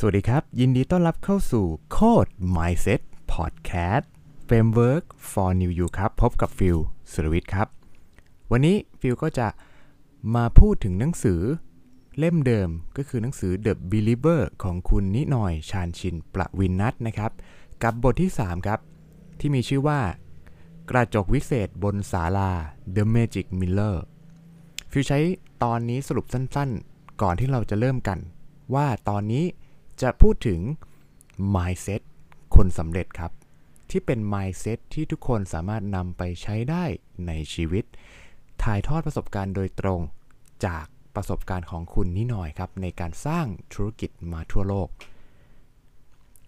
สวัสดีครับ ยินดีต้อนรับเข้าสู่ Code Mindset Podcast Framework for New You ครับ พบกับฟิลสุรวิทย์ครับ วันนี้ฟิลก็จะมาพูดถึงหนังสือเล่มเดิมก็คือหนังสือ The Believer ของคุณนิหน่อยชาญชินประวินนัทนะครับ กับบทที่ 3 ครับ ที่มีชื่อว่า กระจกวิเศษบนศาลา The Magic Mirror ฟิลใช้ตอนนี้สรุปสั้นๆ ก่อนที่เราจะเริ่มกัน ว่าตอนนี้ จะพูดถึง mindset คนสำเร็จครับ ที่เป็น mindset ที่ทุกคนสามารถนำไปใช้ได้ในชีวิต ถ่ายทอดประสบการณ์โดยตรงจากประสบการณ์ของคุณนิดหน่อยครับ ในการสร้างธุรกิจมาทั่วโลก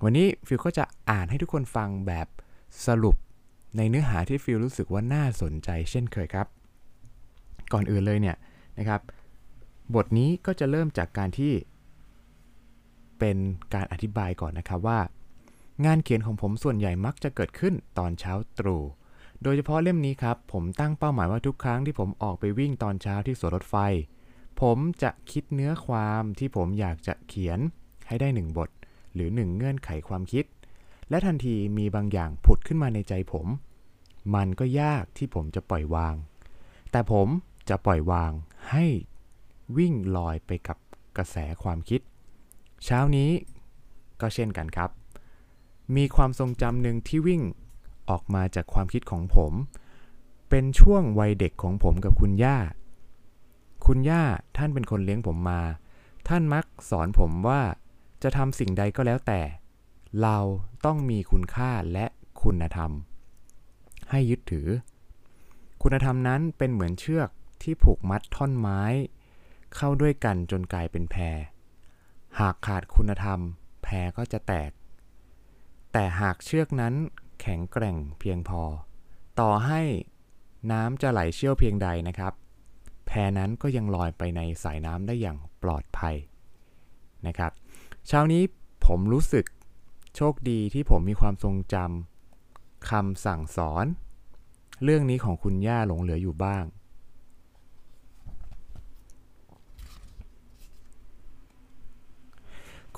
วันนี้ฟิลก็จะอ่านให้ทุกคนฟังแบบสรุปในเนื้อหาที่ฟิลรู้สึกว่าน่าสนใจเช่นเคยครับ ก่อนอื่นเลยเนี่ยนะครับ บทนี้ก็จะเริ่มจากการที่ เป็นการอธิบายก่อนนะครับว่า งานเขียนของผมส่วนใหญ่มักจะเกิดขึ้นตอนเช้าตรู่โดยเฉพาะเล่มนี้ครับ ผมตั้งเป้าหมายว่าทุกครั้งที่ผมออกไปวิ่งตอนเช้าที่สวนรถไฟ ผมจะคิดเนื้อความที่ผมอยากจะเขียนให้ได้หนึ่งบท หรือหนึ่งเงื่อนไขความคิด และทันทีมีบางอย่างผุดขึ้นมาในใจผม มันก็ยากที่ผมจะปล่อยวาง แต่ผมจะปล่อยวางให้วิ่งลอยไปกับกระแสความคิด เช้านี้ก็เช่นกันครับ มีความทรงจำหนึ่งที่วิ่งออกมาจากความคิดของผม เป็นช่วงวัยเด็กของผมกับคุณย่า คุณย่าท่านเป็นคนเลี้ยงผมมา ท่านมักสอนผมว่าจะทำสิ่งใดก็แล้วแต่ เราต้องมีคุณค่าและคุณธรรม ให้ยึดถือ คุณธรรมนั้นเป็นเหมือนเชือกที่ผูกมัดท่อนไม้ เข้าด้วยกันจนกลายเป็นแพร หากขาดคุณธรรม แพก็จะแตก แต่หากเชือกนั้นแข็งแกร่งเพียงพอ ต่อให้น้ำจะไหลเชี่ยวเพียงใดนะครับ แพนั้นก็ยังลอยไปในสายน้ำได้อย่างปลอดภัยนะครับ เช้านี้ผมรู้สึกโชคดีที่ผมมีความทรงจำคำสั่งสอน เรื่องนี้ของคุณย่าหลงเหลืออยู่บ้าง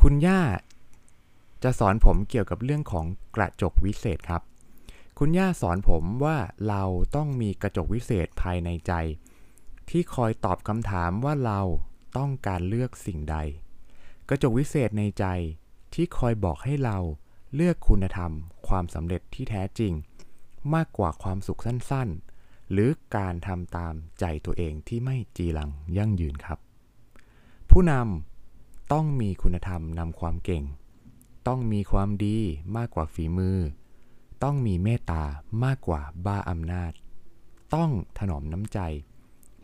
คุณย่าจะสอนผมเกี่ยวกับเรื่องของกระจกวิเศษครับ คุณย่าสอนผมว่าเราต้องมีกระจกวิเศษภายในใจ ที่คอยตอบคำถามว่าเราต้องการเลือกสิ่งใด กระจกวิเศษในใจที่คอยบอกให้เราเลือกคุณธรรม ความสำเร็จที่แท้จริง มากกว่าความสุขสั้นๆ หรือการทำตามใจตัวเองที่ไม่จีรังยั่งยืนครับ ผู้นำ ต้องมีคุณธรรมนำความเก่ง ต้องมีความดีมากกว่าฝีมือ ต้องมีเมตตามากกว่าบ้าอำนาจ ต้องถนอมน้ำใจ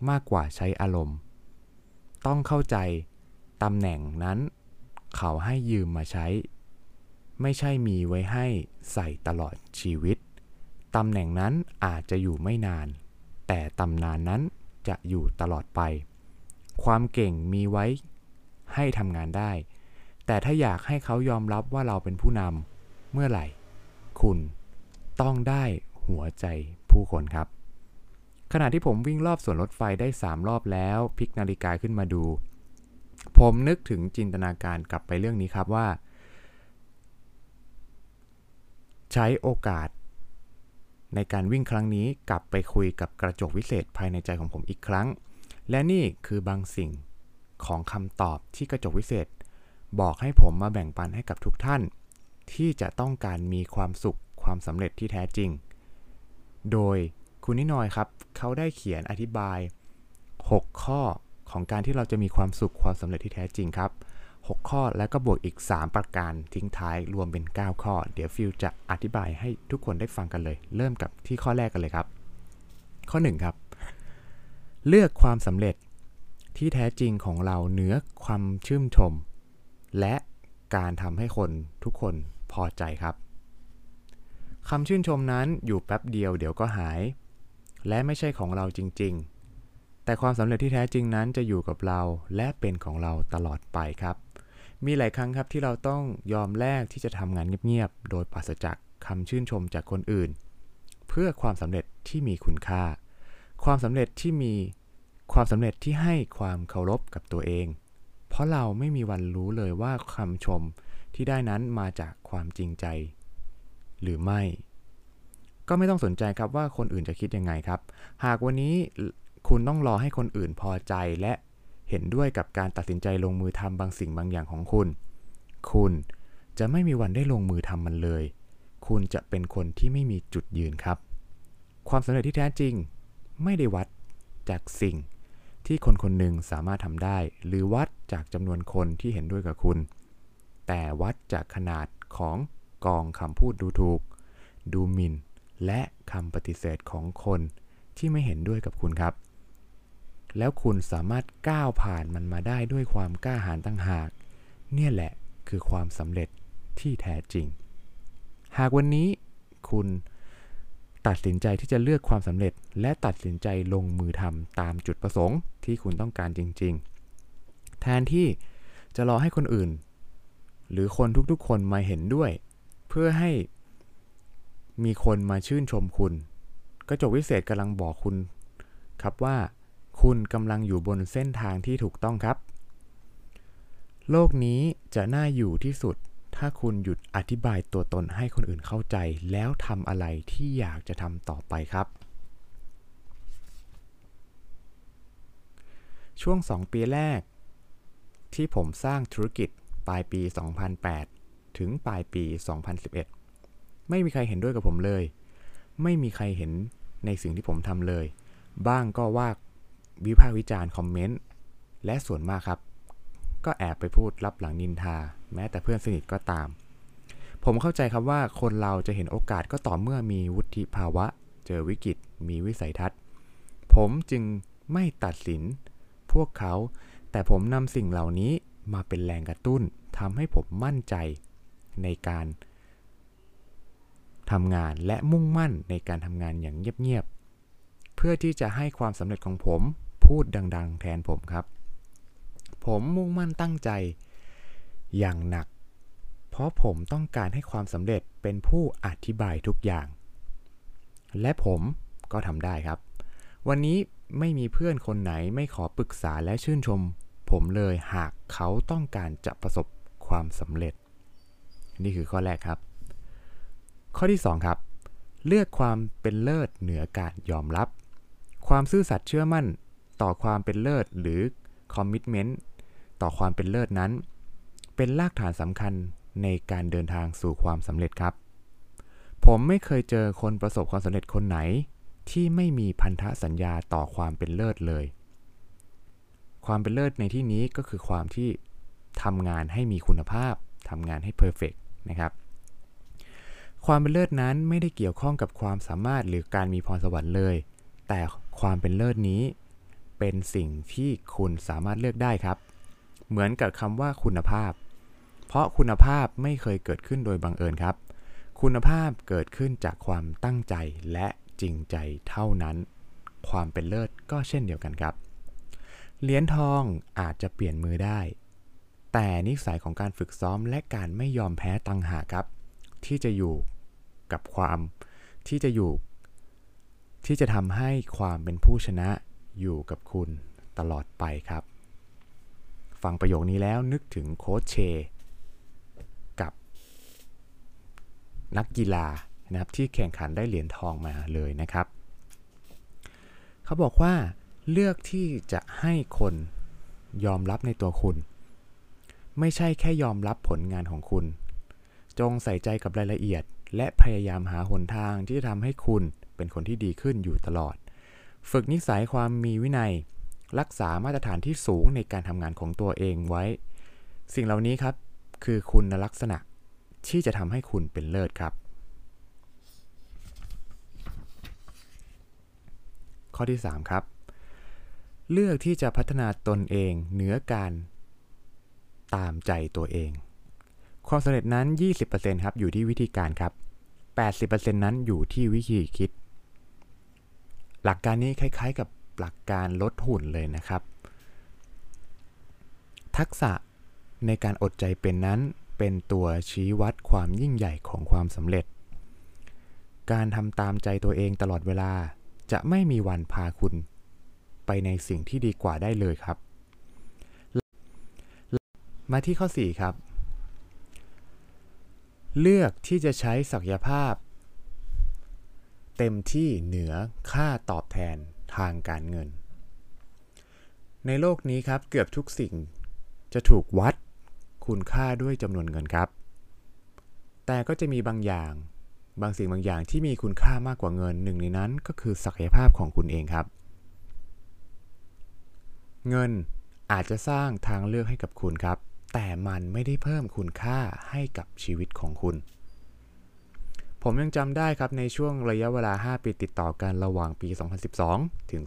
มากกว่าใช้อารมณ์ ต้องเข้าใจตำแหน่งนั้น เขาให้ยืมมาใช้ ไม่ใช่มีไว้ให้ใส่ตลอดชีวิตตำแหน่งนั้นอาจจะอยู่ไม่นาน แต่ตำนานนั้นจะอยู่ตลอดไป ความเก่งมีไว้ ให้ทำงานได้ แต่ถ้าอยากให้เขายอมรับว่าเราเป็นผู้นำเมื่อไหร่ คุณต้องได้หัวใจผู้คนครับ ขณะที่ผมวิ่งรอบสวนรถไฟได้ 3 รอบแล้วพลิกนาฬิกาขึ้นมาดู ผมนึกถึงจินตนาการกลับไปเรื่องนี้ครับว่า ใช้โอกาสในการวิ่งครั้งนี้กลับไปคุยกับกระจกวิเศษภายในใจของผมอีกครั้ง และนี่คือบางสิ่ง ของคำตอบที่กระจกวิเศษ บอกให้ผมมาแบ่งปันให้กับทุกท่าน ที่จะต้องการมีความสุขความสำเร็จที่แท้จริง โดยคุณนินอยครับ เขาได้เขียนอธิบาย 6 ข้อของการที่เราจะมีความสุขความสำเร็จที่แท้จริงครับ 6 ข้อแล้วก็บวกอีก 3 ประการทิ้งท้ายรวมเป็น 9 ข้อ เดี๋ยวฟิลจะอธิบายให้ทุกคนได้ฟังกันเลย เริ่มกับที่ข้อแรกกันเลยครับ ข้อ 1 ครับ เลือกความสำเร็จ ที่แท้จริงของเราเหนือความชื่นชม และการทำให้คนทุกคนพอใจครับคำชื่นชมนั้นอยู่แป๊บเดียวเดี๋ยวก็หาย และไม่ใช่ของเราจริง ๆ แต่ความสำเร็จที่แท้จริงนั้นจะอยู่กับเราและเป็นของเราตลอดไปครับ มีหลายครั้งครับที่เราต้องยอมแลกที่จะทำงานเงียบๆ โดยปราศจากคำชื่นชมจากคนอื่น เพื่อความสำเร็จที่มีคุณค่า ความสำเร็จที่มี ความสำเร็จที่ให้ความเคารพกับตัวเอง เพราะเราไม่มีวันรู้เลยว่าคำชมที่ได้นั้นมาจากความจริงใจ หรือไม่ ก็ไม่ต้องสนใจครับว่าคนอื่นจะคิดยังไงครับ หากวันนี้คุณต้องรอให้คนอื่นพอใจและเห็นด้วยกับการตัดสินใจลงมือทำบางสิ่งบางอย่างของคุณ คุณจะไม่มีวันได้ลงมือทำมันเลย คุณจะเป็นคนที่ไม่มีจุดยืนครับ ความสำเร็จที่แท้จริง ไม่ได้วัดจากสิ่ง ที่คนคนหนึ่งสามารถทำได้ หรือวัดจากจำนวนคนที่เห็นด้วยกับคุณ แต่วัดจากขนาดของกองคำพูดดูถูก ดูหมิน่น และคำปฏิเสธของคนที่ไม่เห็นด้วยกับคุณครับ แล้วคุณสามารถก้าวผ่านมันมาได้ด้วยความกล้าหาญตั้งหาก เนี่ยแหละคือความสำเร็จที่แท้จริง หากวันนี้คุณ ตัดสินใจที่จะเลือกความสำเร็จ และตัดสินใจลงมือทำตามจุดประสงค์ที่คุณต้องการจริง ๆ แทนที่จะรอให้คนอื่น หรือคนทุกๆ คนมาเห็นด้วย เพื่อให้มีคนมาชื่นชมคุณ กระจกวิเศษกำลังบอกคุณ ครับว่าคุณกำลังอยู่บนเส้นทางที่ถูกต้องครับ โลกนี้จะน่าอยู่ที่สุด ถ้าคุณหยุดอธิบายตัวตนให้คนอื่นเข้าใจ แล้วทำอะไรที่อยากจะทำต่อไปครับ ช่วง 2 ปีแรก ที่ผมสร้างธุรกิจปลายปี 2008 ถึงปลายปี 2011 ไม่มีใครเห็นด้วยกับผมเลย ไม่มีใครเห็นในสิ่งที่ผมทำเลย บ้างก็ว่าวิพากษ์วิจารณ์คอมเมนต์ และส่วนมากครับ ก็แอบไปพูดรับหลังนินทา แม้แต่เพื่อนสนิทก็ตาม ผมเข้าใจครับว่าคนเราจะเห็นโอกาสก็ต่อเมื่อมีวุฒิภาวะ เจอวิกฤต มีวิสัยทัศน์ ผมจึงไม่ตัดสินพวกเขา แต่ผมนำสิ่งเหล่านี้มาเป็นแรงกระตุ้นทำให้ผมมั่นใจในการทำงานและมุ่งมั่นในการทำงานอย่างเงียบๆ เพื่อที่จะให้ความสำเร็จของผมพูดดัง ๆ แทนผมครับ ผมมุ่งมั่นตั้งใจ อย่างหนัก เพราะผมต้องการให้ความสำเร็จเป็นผู้อธิบายทุกอย่าง และผมก็ทำได้ครับ วันนี้ไม่มีเพื่อนคนไหนไม่ขอปรึกษาและชื่นชม ผมเลยหากเขาต้องการจะประสบความสำเร็จ นี่คือข้อแรกครับ ข้อที่ 2 ครับ เลือกความเป็นเลิศเหนือการยอมรับ ความซื่อสัตย์เชื่อมั่นต่อความเป็นเลิศหรือคอมมิชเมนต์ ต่อความเป็นเลิศนั้น เป็นรากฐานสำคัญในการเดินทางสู่ความสำเร็จครับ ผมไม่เคยเจอคนประสบความสำเร็จคนไหน ที่ไม่มีพันธสัญญาต่อความเป็นเลิศเลย ความเป็นเลิศในที่นี้ก็คือความที่ทำงานให้มีคุณภาพทำงานให้ perfect นะครับ ความเป็นเลิศนั้นไม่ได้เกี่ยวข้องกับความสามารถหรือการมีพรสวรรค์เลย แต่ความเป็นเลิศนี้เป็นสิ่งที่คุณสามารถเลือกได้ครับ เหมือนกับคำว่าคุณภาพ เพราะคุณภาพไม่เคยเกิดขึ้นโดยบังเอิญครับ คุณภาพเกิดขึ้นจากความตั้งใจและจริงใจเท่านั้น ความเป็นเลิศก็เช่นเดียวกันครับ เหรียญทองอาจจะเปลี่ยนมือได้ แต่นิสัยของการฝึกซ้อมและการไม่ยอมแพ้ตังหาครับ ที่จะอยู่กับความที่จะอยู่ ที่จะทำให้ความเป็นผู้ชนะอยู่กับคุณตลอดไปครับ ฟังประโยคนี้แล้วนึกถึงโค้ชเช กับนักกีฬานะครับที่แข่งขันได้เหรียญทองมาเลยนะครับ เขาบอกว่าเลือกที่จะให้คนยอมรับในตัวคุณ ไม่ใช่แค่ยอมรับผลงานของคุณ จงใส่ใจกับรายละเอียด และพยายามหาหนทางที่จะทำให้คุณเป็นคนที่ดีขึ้นอยู่ตลอด ฝึกนิสัยความมีวินัย รักษามาตรฐานที่สูงในการทำงานของตัวเองไว้ สิ่งเหล่านี้ครับคือคุณลักษณะที่จะทำให้คุณเป็นเลิศครับ ข้อที่ 3 ครับ เลือกที่จะพัฒนาตนเองเหนือการตามใจตัวเอง ความสำเร็จนั้น 20%ครับอยู่ที่วิธีการครับ 80%นั้นอยู่ที่วิธีคิด หลักการนี้คล้ายๆกับ หลักการลดหุ่นเลยนะครับ ทักษะในการอดใจเป็นนั้นเป็นตัวชี้วัดความยิ่งใหญ่ของความสำเร็จ การทำตามใจตัวเองตลอดเวลาจะไม่มีวันพาคุณ ไปในสิ่งที่ดีกว่าได้เลยครับ มาที่ข้อ 4 ครับ เลือกที่จะใช้ศักยภาพ เต็มที่เหนือค่าตอบแทน ทางการเงิน ในโลกนี้ครับเกือบทุกสิ่งจะถูกวัดคุณค่าด้วยจำนวนเงินครับ แต่ก็จะมีบางอย่าง บางสิ่งบางอย่างที่มีคุณค่ามากกว่าเงินหนึ่งในนั้นก็คือศักยภาพของคุณเองครับ เงินอาจจะสร้างทางเลือกให้กับคุณครับ แต่มันไม่ได้เพิ่มคุณค่าให้กับชีวิตของคุณ ผมยังจำได้ครับในช่วงระยะเวลา 5 ปีติดต่อกันระหว่างปี 2012 ถึง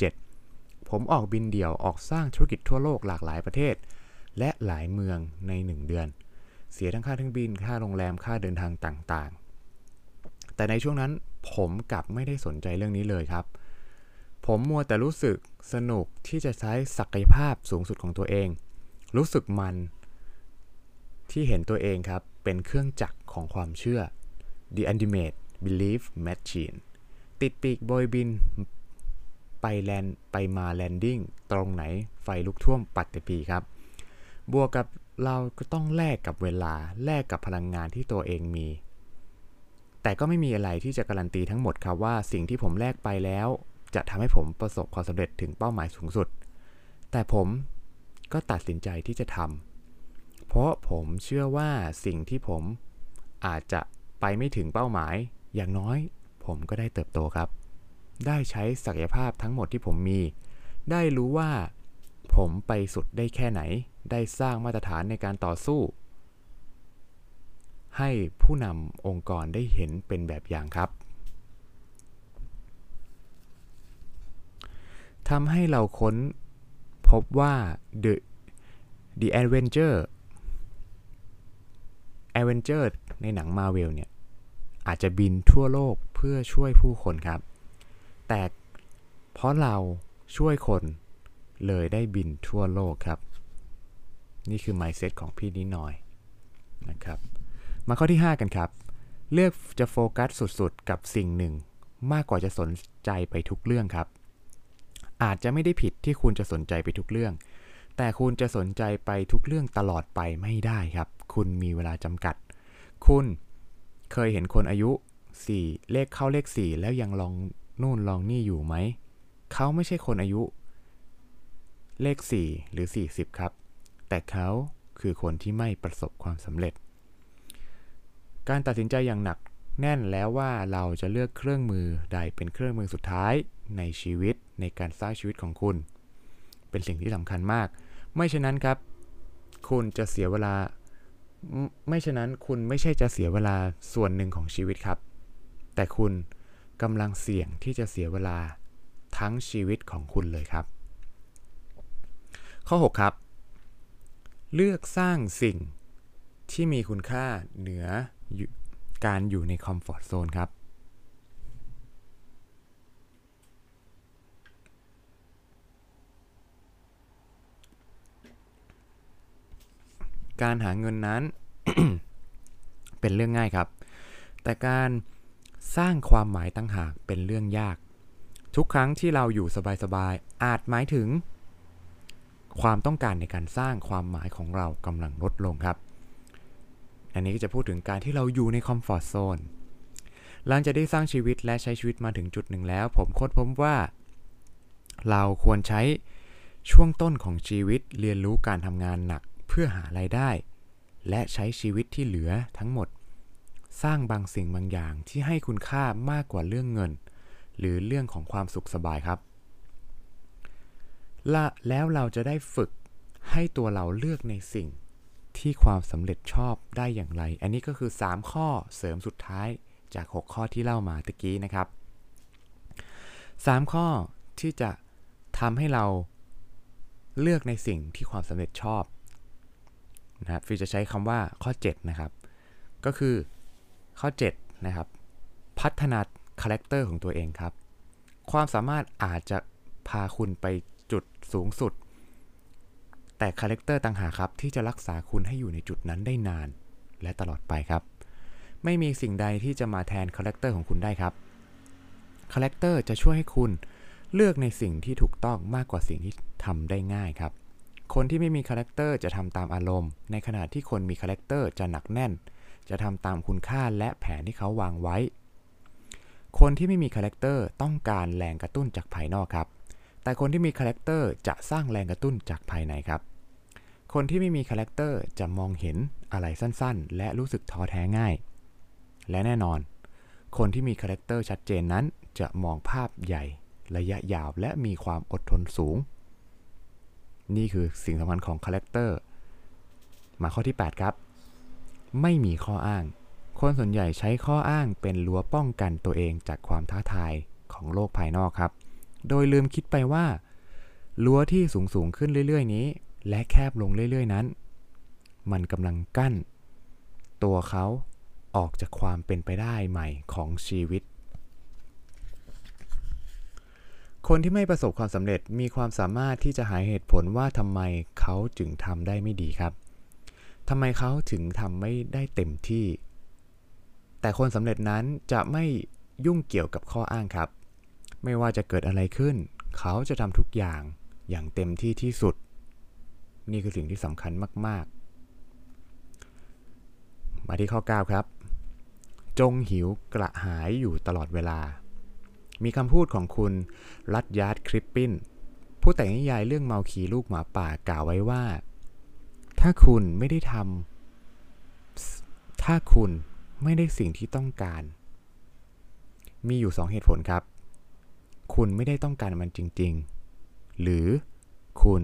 2017 ผมออกบินเดี่ยวออกสร้างธุรกิจทั่วโลกหลากหลายประเทศ และหลายเมืองใน 1 เดือน เสียทั้งค่าทั้งบินค่าโรงแรมค่าเดินทางต่างๆ แต่ในช่วงนั้นผมกลับไม่ได้สนใจเรื่องนี้เลยครับ ผมมัวแต่รู้สึกสนุกที่จะใช้ศักยภาพสูงสุดของตัวเอง รู้สึกมันที่เห็นตัวเองครับเป็นเครื่องจักรของความเชื่อ The Ultimate Belief Machine ติดปีกโบยบินไปแลนไปมาแลนดิ้งตรงไหนไฟลุกท่วมปัตตพีครับ บวกกับเราก็ต้องแลกกับเวลาแลกกับพลังงานที่ตัวเองมี แต่ก็ไม่มีอะไรที่จะการันตีทั้งหมดครับว่าสิ่งที่ผมแลกไปแล้ว จะทำให้ผมประสบความสำเร็จถึงเป้าหมายสูงสุด แต่ผมก็ตัดสินใจที่จะทำเพราะผมเชื่อว่าสิ่งที่ผมอาจจะ ไปไม่ถึงเป้าหมาย อย่างน้อยผมก็ได้เติบโตครับ ได้ใช้ศักยภาพทั้งหมดที่ผมมี ได้รู้ว่าผมไปสุดได้แค่ไหน ได้สร้างมาตรฐานในการต่อสู้ ให้ผู้นำองค์กรได้เห็นเป็นแบบอย่างครับทำให้เราค้นพบว่า The The Avenger Avenger ในหนังมาเวลเนี่ยอาจจะบินทั่วโลกเพื่อช่วยผู้คนครับ แต่เพราะเราช่วยคนเลยได้บินทั่วโลกครับ นี่คือ mindset ของพี่นิดหน่อยนะครับ มาข้อที่ 5 กันครับ เลือกจะโฟกัสสุดๆ กับสิ่งหนึ่ง มากกว่าจะสนใจไปทุกเรื่องครับ อาจจะไม่ได้ผิดที่คุณจะสนใจไปทุกเรื่อง แต่คุณจะสนใจไปทุกเรื่องตลอดไปไม่ได้ครับ คุณมีเวลาจำกัด คุณเคยเห็นคนอายุ 4 เลขเข้าเลข 4 แล้วยังลองนู่นลองนี่อยู่ไหม เขาไม่ใช่คนอายุ เลข 4 หรือ 40 ครับ แต่เขาคือคนที่ไม่ประสบความสำเร็จ การตัดสินใจอย่างหนักแน่นแล้วว่าเราจะเลือกเครื่องมือใดเป็นเครื่องมือสุดท้ายในชีวิตในการสร้างชีวิตของคุณ เป็นสิ่งที่สำคัญมาก ไม่ฉะนั้นครับ คุณจะเสียเวลา ไม่ฉะนั้นคุณไม่ใช่จะเสียเวลาส่วนหนึ่งของชีวิตครับ แต่คุณกำลังเสี่ยงที่จะเสียเวลาทั้งชีวิตของคุณเลยครับ ข้อ 6 ครับ เลือกสร้างสิ่งที่มีคุณค่าเหนือการอยู่ในคอมฟอร์ทโซนครับ การหาเงินนั้น เป็นเรื่องง่ายครับ แต่การสร้างความหมายตั้งหากเป็นเรื่องยาก ทุกครั้งที่เราอยู่สบายๆ อาจหมายถึง ความต้องการในการสร้างความหมายของเรากำลังลดลงครับ อันนี้ก็จะพูดถึงการที่เราอยู่ในคอมฟอร์ทโซนหลังจากได้สร้างชีวิตและใช้ชีวิตมาถึงจุดหนึ่งแล้ว ผมค้นพบว่า เราควรใช้ช่วงต้นของชีวิตเรียนรู้การทำงานหนัก พื่อหารายได้ และใช้ชีวิตที่เหลือทั้งหมด สร้างบางสิ่งบางอย่างที่ให้คุณค่ามากกว่าเรื่องเงิน หรือเรื่องของความสุขสบายครับละแล้วเราจะได้ฝึกให้ตัวเราเลือกในสิ่งที่ความสำเร็จชอบได้อย่างไร อันนี้ก็คือ 3 ข้อเสริมสุดท้ายจาก 6 ข้อที่เล่ามาตะกี้นะครับ 3 ข้อที่จะทำให้เราเลือกในสิ่งที่ความสำเร็จชอบ นะครับฟิวจะใช้คำว่าข้อ 7 นะครับ ก็คือข้อ 7 นะครับ พัฒนา character ของตัวเองครับ ความสามารถอาจจะพาคุณไปจุดสูงสุด แต่ character ต่างหากครับ ที่จะรักษาคุณให้อยู่ในจุดนั้นได้นาน และตลอดไปครับ ไม่มีสิ่งใดที่จะมาแทน character ของคุณได้ครับ character จะช่วยให้คุณเลือกในสิ่งที่ถูกต้องมากกว่าสิ่งที่ทำได้ง่ายครับ คนที่ไม่มี character จะทำตามอารมณ์ ในขณะที่คนมี character จะหนักแน่น จะทำตามคุณค่าและแผนที่เขาวางไว้ คนที่ไม่มี character ต้องการแรงกระตุ้นจากภายนอกครับ แต่คนที่มี character จะสร้างแรงกระตุ้นจากภายในครับ คนที่ไม่มี character จะมองเห็นอะไรสั้นๆ และรู้สึกท้อแท้ง่าย และแน่นอน คนที่มี character ชัดเจนนั้นจะมองภาพใหญ่ ระยะยาวและมีความอดทนสูง นี่คือสิ่งสำคัญของ character มาข้อที่ 8 ครับ ไม่มีข้ออ้าง คนส่วนใหญ่ใช้ข้ออ้างเป็นรั้วป้องกันตัวเองจากความท้าทายของโลกภายนอกครับ โดยลืมคิดไปว่ารั้วที่สูงสูงขึ้นเรื่อยๆ นี้ และแคบลงเรื่อยๆนั้น มันกำลังกั้น ตัวเขาออกจากความเป็นไปได้ใหม่ของชีวิต คนที่ไม่ประสบความสำเร็จมีความสามารถที่จะหาเหตุผลว่าทำไมเขาจึงทำได้ไม่ดีครับทำไมเขาถึงทำไม่ได้เต็มที่ แต่คนสำเร็จนั้นจะไม่ยุ่งเกี่ยวกับข้ออ้างครับ ไม่ว่าจะเกิดอะไรขึ้น เขาจะทำทุกอย่างอย่างเต็มที่ที่สุด นี่คือสิ่งที่สำคัญมาก ๆ มาที่ข้อ 9 ครับ จงหิวกระหายอยู่ตลอดเวลา มีคำพูดของคุณรัตยาร์ดคริปปินผู้แต่งนิยายเรื่องเมาขี่ลูกหมาป่ากล่าวไว้ว่า ถ้าคุณไม่ได้ทำถ้าคุณไม่ได้สิ่งที่ต้องการ มีอยู่สองเหตุผลครับ คุณไม่ได้ต้องการมันจริง ๆ หรือคุณ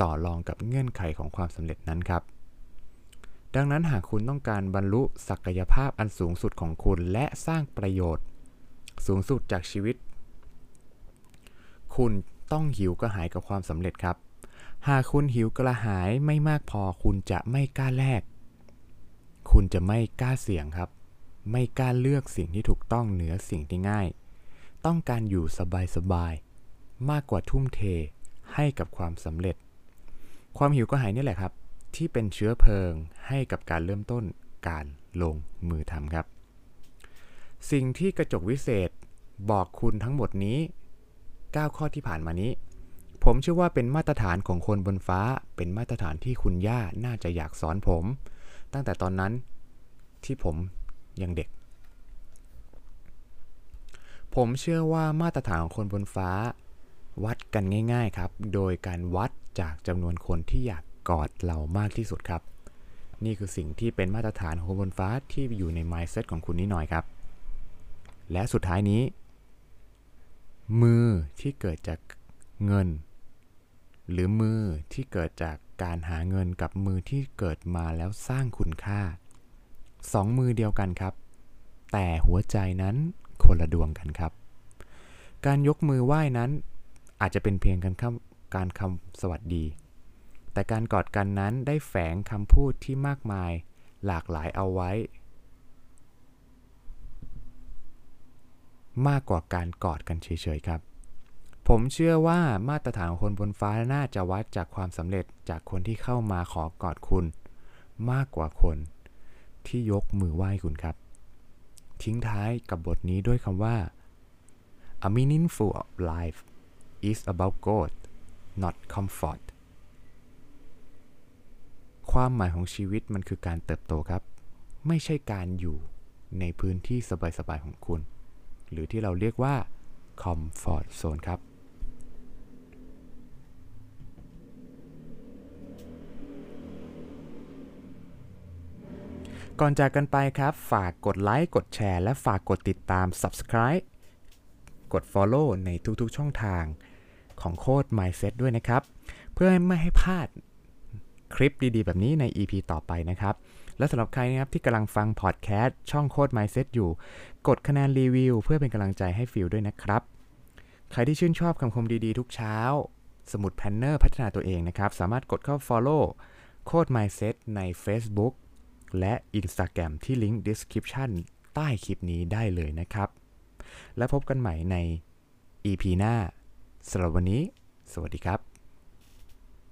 ต่อรองกับเงื่อนไขของความสำเร็จนั้นครับ ดังนั้นหากคุณต้องการบรรลุศักยภาพอันสูงสุดของคุณและสร้างประโยชน์ สูงสุดจากชีวิต คุณต้องหิวกระหายกับความสำเร็จครับ หากคุณหิวกระหายไม่มากพอคุณจะไม่กล้าแลก คุณจะไม่กล้าเสี่ยงครับ ไม่กล้าเลือกสิ่งที่ถูกต้องเหนือสิ่งที่ง่าย ต้องการอยู่สบายๆ มากกว่าทุ่มเทให้กับความสำเร็จ ความหิวกระหายนี่แหละครับ ที่เป็นเชื้อเพลิงให้กับการเริ่มต้นการลงมือทำครับ สิ่งที่กระจกวิเศษบอกคุณทั้งหมดนี้ 9 ข้อที่ผ่านมานี้ ผมเชื่อว่าเป็นมาตรฐานของคนบนฟ้า เป็นมาตรฐานที่คุณย่าน่าจะอยากสอนผม ตั้งแต่ตอนนั้นที่ผมยังเด็ก ผมเชื่อว่ามาตรฐานของคนบนฟ้า วัดกันง่าย ๆครับ โดยการวัดจากจำนวนคนที่อยากกอดเรามากที่สุดครับ นี่คือสิ่งที่เป็นมาตรฐานของคนบนฟ้าที่อยู่ใน mindset ของคุณนิดหน่อยครับ และสุดท้ายนี้ มือที่เกิดจากเงิน หรือมือที่เกิดจากการหาเงินกับมือที่เกิดมาแล้วสร้างคุณค่าสองมือเดียวกันครับ แต่หัวใจนั้นคนละดวงกันครับ การยกมือไหว้นั้น อาจจะเป็นเพียงการคำการคำสวัสดี แต่การกอดกันนั้นได้แฝงคำพูดที่มากมายหลากหลายเอาไว้ มากกว่าการกอดกันเฉยๆครับ ผมเชื่อว่ามาตรฐานของคนบนฟ้าน่าจะวัดจากความสำเร็จจากคนที่เข้ามาขอกอดคุณ มากกว่าคนที่ยกมือไหว้คุณครับ ทิ้งท้ายกับบทนี้ด้วยคำว่า A meaningful life is about growth not comfort ความหมายของชีวิตมันคือการเติบโตครับ ไม่ใช่การอยู่ในพื้นที่สบายๆของคุณ หรือที่เราเรียกว่า comfort zone ครับ ก่อนจากกันไปครับ ฝากกดไลค์ กดแชร์ และฝากกดติดตาม subscribe กด follow ในทุกๆช่องทางของโค้ด Mindset ด้วยนะครับ เพื่อไม่ให้พลาดคลิปดีๆ แบบนี้ใน EP ต่อไปนะครับ และสำหรับใครนะครับที่กำลังฟังพอดแคสต์ช่อง Code Mindset อยู่ กดคะแนนรีวิวเพื่อเป็นกำลังใจให้ฟิลด้วยนะครับ ใครที่ชื่นชอบคำคมดีๆ ทุกเช้า สมุด planner พัฒนาตัวเองนะครับ สามารถกดเข้า follow Code Mindset ใน Facebook และ Instagram ที่ลิงก์ description ใต้คลิปนี้ได้เลยนะครับ และพบกันใหม่ใน EP หน้าสำหรับวันนี้ สวัสดีครับ